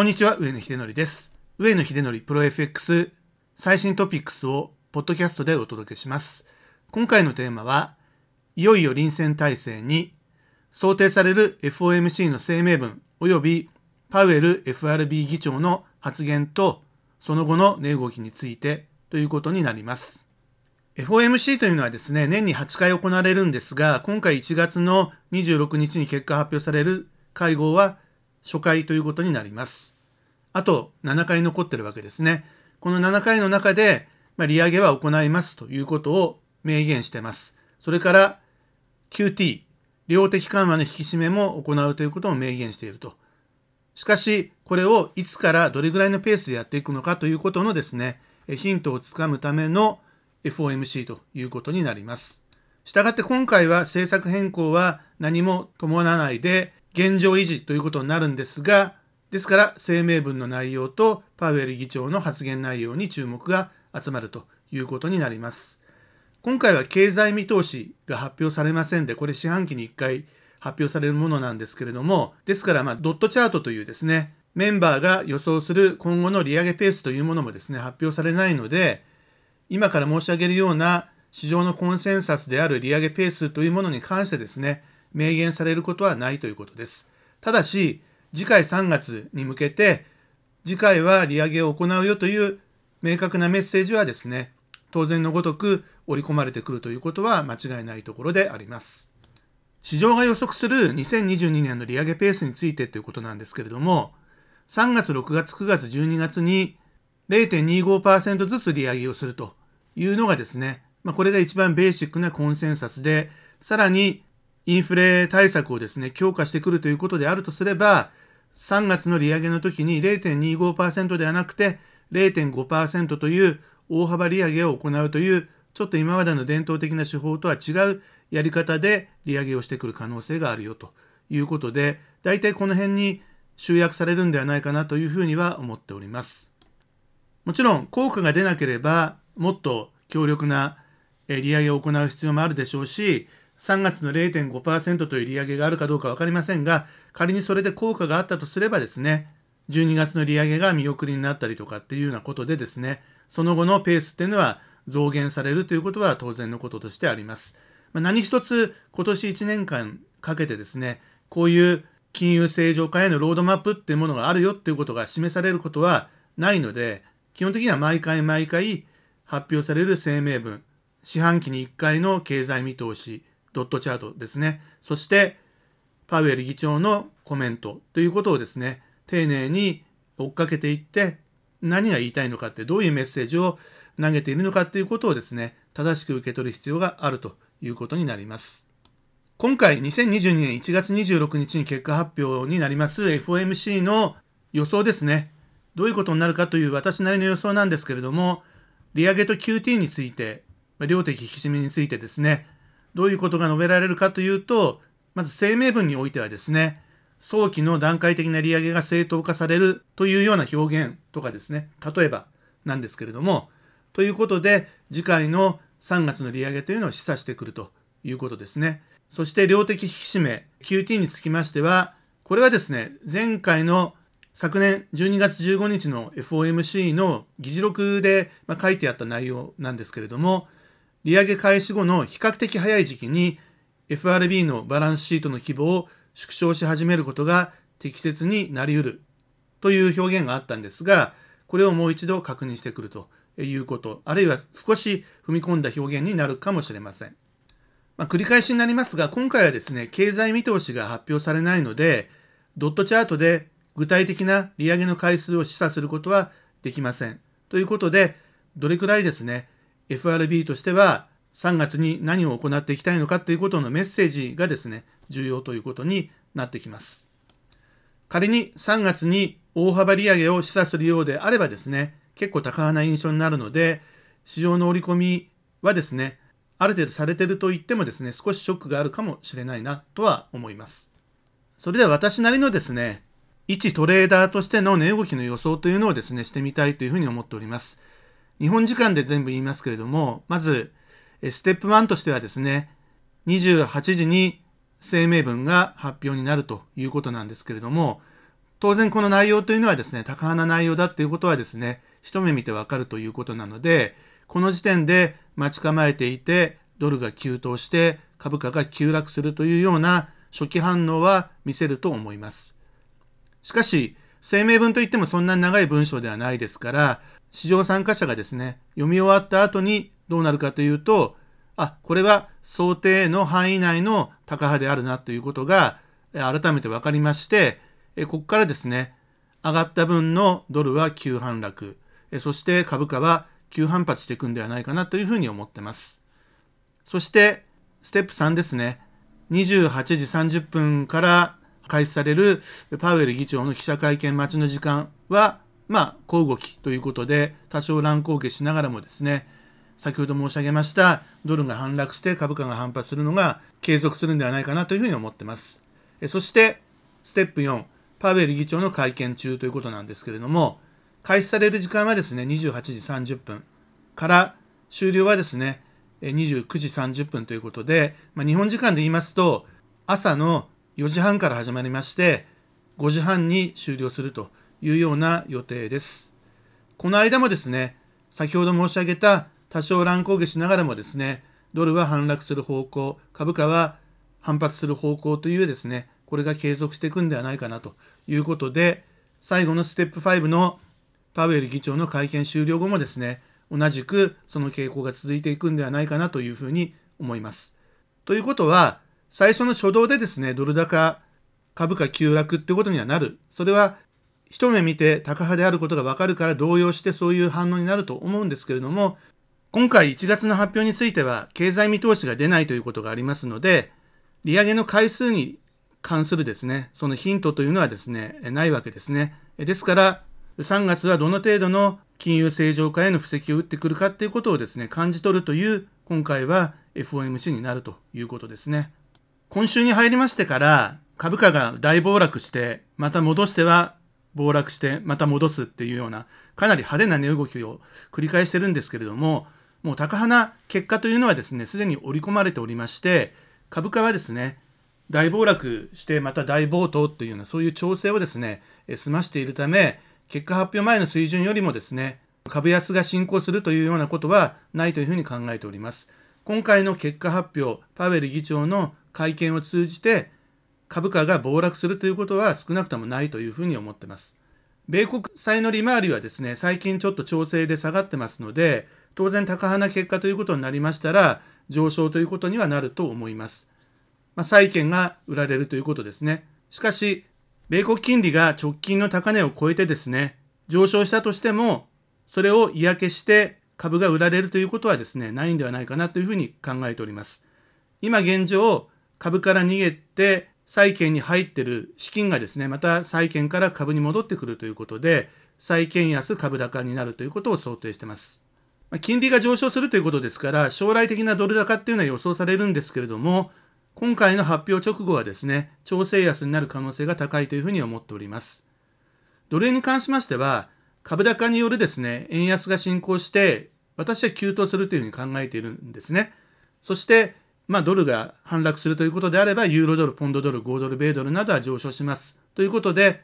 こんにちは、上野秀則です。上野秀則プロ FX 最新トピックスをポッドキャストでお届けします。今回のテーマは、いよいよ臨戦態勢に想定される FOMC の声明文及びパウエル FRB 議長の発言とその後の値動きについてということになります。FOMC というのはですね、年に8回行われるんですが、今回1月の26日に結果発表される会合は初回ということになります。あと7回残ってるわけですね。この7回の中で、まあ、利上げは行いますということを明言してます。それから QT、量的緩和の引き締めも行うということを明言していると。しかし、これをいつからどれぐらいのペースでやっていくのかということのですね、ヒントをつかむための FOMC ということになります。したがって今回は政策変更は何も伴わないで現状維持ということになるんですが、ですから声明文の内容とパウエル議長の発言内容に注目が集まるということになります。今回は経済見通しが発表されませんで、これ四半期に1回発表されるものなんですけれども、ですからまあドットチャートというですね、メンバーが予想する今後の利上げペースというものもですね、発表されないので、今から申し上げるような市場のコンセンサスである利上げペースというものに関してですね、明言されることはないということです。ただし、次回3月に向けて、次回は利上げを行うよという明確なメッセージはですね、当然のごとく織り込まれてくるということは間違いないところであります。市場が予測する2022年の利上げペースについてということなんですけれども、3月、6月、9月、12月に0.25%ずつ利上げをするというのがですね、まあ、これが一番ベーシックなコンセンサスで、さらにインフレ対策をですね、強化してくるということであるとすれば、3月の利上げの時に0.25%ではなくて0.5%という大幅利上げを行うという、ちょっと今までの伝統的な手法とは違うやり方で利上げをしてくる可能性があるよということで、大体この辺に集約されるんではないかなというふうには思っております。もちろん効果が出なければもっと強力な利上げを行う必要もあるでしょうし、3月の0.5%という利上げがあるかどうか分かりませんが、仮にそれで効果があったとすればですね、12月の利上げが見送りになったりとかっていうようなことでですね、その後のペースっていうのは増減されるということは当然のこととしてあります。ま、何一つ今年1年間かけてですね、こういう金融正常化へのロードマップっていうものがあるよっていうことが示されることはないので、基本的には毎回毎回発表される声明文、四半期に1回の経済見通し、ドットチャートですね。そして、パウエル議長のコメントということをですね、丁寧に追っかけていって、何が言いたいのかって、どういうメッセージを投げているのかっていうことをですね、正しく受け取る必要があるということになります。今回、2022年1月26日に結果発表になります FOMC の予想ですね。どういうことになるかという私なりの予想なんですけれども、利上げと QT について、量的引き締めについてですね、どういうことが述べられるかというと、まず声明文においてはですね、早期の段階的な利上げが正当化されるというような表現とかですね、例えばなんですけれども、ということで、次回の3月の利上げというのを示唆してくるということですね。そして量的引き締め、QT につきましては、これはですね、前回の昨年12月15日の FOMC の議事録で書いてあった内容なんですけれども、利上げ開始後の比較的早い時期に FRB のバランスシートの規模を縮小し始めることが適切になり得るという表現があったんですが、これをもう一度確認してくるということ、あるいは少し踏み込んだ表現になるかもしれません。まあ、繰り返しになりますが、今回はですね、経済見通しが発表されないので、ドットチャートで具体的な利上げの回数を示唆することはできません。ということで、どれくらいですね、FRB としては3月に何を行っていきたいのかということのメッセージがですね、重要ということになってきます。仮に3月に大幅利上げを示唆するようであればですね、結構高な印象になるので、市場の織り込みはですね、ある程度されてると言ってもですね、少しショックがあるかもしれないなとは思います。それでは私なりのですね、一トレーダーとしての値動きの予想というのをですね、してみたいというふうに思っております。日本時間で全部言いますけれども、まず、ステップ1としてはですね、28時に声明文が発表になるということなんですけれども、当然この内容というのはですね、高派な内容だっていうことはですね、一目見てわかるということなので、この時点で待ち構えていて、ドルが急騰して株価が急落するというような初期反応は見せると思います。しかし、声明文といってもそんなに長い文章ではないですから、市場参加者がですね、読み終わった後にどうなるかというと、あ、これは想定の範囲内の高派であるなということが改めて分かりまして、ここからですね、上がった分のドルは急反落、そして株価は急反発していくんではないかなというふうに思ってます。そして、ステップ3ですね。28時30分から開始されるパウエル議長の記者会見待ちの時間は、まあ、小動きということで、多少乱高下しながらもですね、先ほど申し上げましたドルが反落して株価が反発するのが継続するんではないかなというふうに思ってます。そして、ステップ4、パウエル議長の会見中ということなんですけれども、開始される時間はですね、28時30分から終了はですね、29時30分ということで、まあ、日本時間で言いますと、朝の4時半から始まりまして、5時半に終了するというような予定です。この間もですね、先ほど申し上げた多少乱高下しながらもですね、ドルは反落する方向、株価は反発する方向というですね、これが継続していくんではないかなということで、最後のステップ5のパウエル議長の会見終了後もですね、同じくその傾向が続いていくんではないかなというふうに思います。ということは、最初の初動でですね、ドル高、株価急落ってことにはなる。それは一目見て高派であることがわかるから動揺してそういう反応になると思うんですけれども、今回1月の発表については経済見通しが出ないということがありますので、利上げの回数に関するですね、そのヒントというのはですね、ないわけですね。ですから、3月はどの程度の金融正常化への布石を打ってくるかっていうことをですね、感じ取るという、今回は FOMC になるということですね。今週に入りましてから、株価が大暴落して、また戻しては暴落して、また戻すっていうような、かなり派手な値動きを繰り返してるんですけれども、もう高派な結果というのはですね、すでに織り込まれておりまして、株価はですね、大暴落してまた大暴騰というようなそういう調整をですね、済ましているため、結果発表前の水準よりもですね、株安が進行するというようなことはないというふうに考えております。今回の結果発表、パウエル議長の会見を通じて、株価が暴落するということは少なくともないというふうに思っています。米国債の利回りはですね、最近ちょっと調整で下がってますので、当然高派な結果ということになりましたら、上昇ということにはなると思います。まあ、債券が売られるということですね。しかし、米国金利が直近の高値を超えてですね、上昇したとしても、それを嫌気して株が売られるということはですね、ないんではないかなというふうに考えております。今現状、株から逃げて債券に入ってる資金がですね、また債券から株に戻ってくるということで、債券安株高になるということを想定しています。ま金利が上昇するということですから、将来的なドル高っていうのは予想されるんですけれども、今回の発表直後はですね、調整安になる可能性が高いというふうに思っております。ドル円に関しましては、株高によるですね、円安が進行して、私は急騰するというふうに考えているんですね。そして、まあ、ドルが反落するということであれば、ユーロドル、ポンドドル、5ドル、米ドルなどは上昇します。ということで、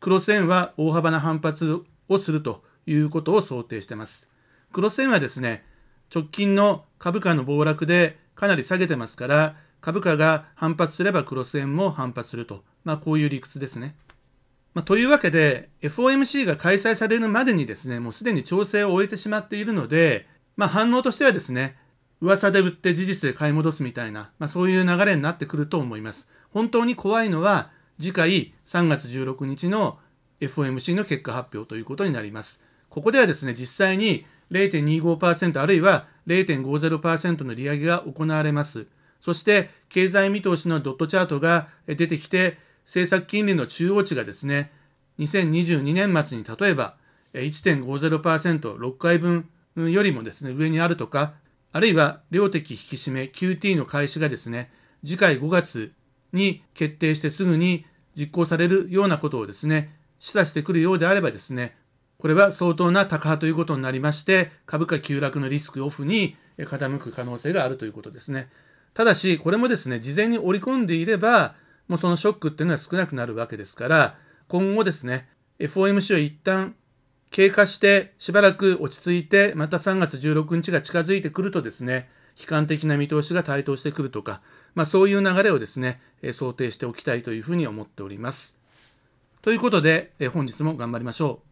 クロス円は大幅な反発をするということを想定しています。クロス円はですね、直近の株価の暴落でかなり下げてますから、株価が反発すればクロス円も反発すると。まあ、こういう理屈ですね。まあ、というわけで、FOMC が開催されるまでにですね、もうすでに調整を終えてしまっているので、まあ、反応としてはですね、噂で売って事実で買い戻すみたいな、まあ、そういう流れになってくると思います。本当に怖いのは、次回3月16日の FOMC の結果発表ということになります。ここではですね、実際に0.25%あるいは0.50%の利上げが行われます。そして経済見通しのドットチャートが出てきて政策金利の中央値がですね2022年末に例えば1.50%、6回分よりもですね上にあるとかあるいは量的引き締め QT の開始がですね次回5月に決定してすぐに実行されるようなことをですね示唆してくるようであればですねこれは相当な高派ということになりまして株価急落のリスクオフに傾く可能性があるということですね。ただし、これもですね、事前に織り込んでいれば、もうそのショックっていうのは少なくなるわけですから、今後ですね、FOMC を一旦経過してしばらく落ち着いて、また3月16日が近づいてくるとですね、悲観的な見通しが台頭してくるとか、まあ、そういう流れをですね、想定しておきたいというふうに思っております。ということで、本日も頑張りましょう。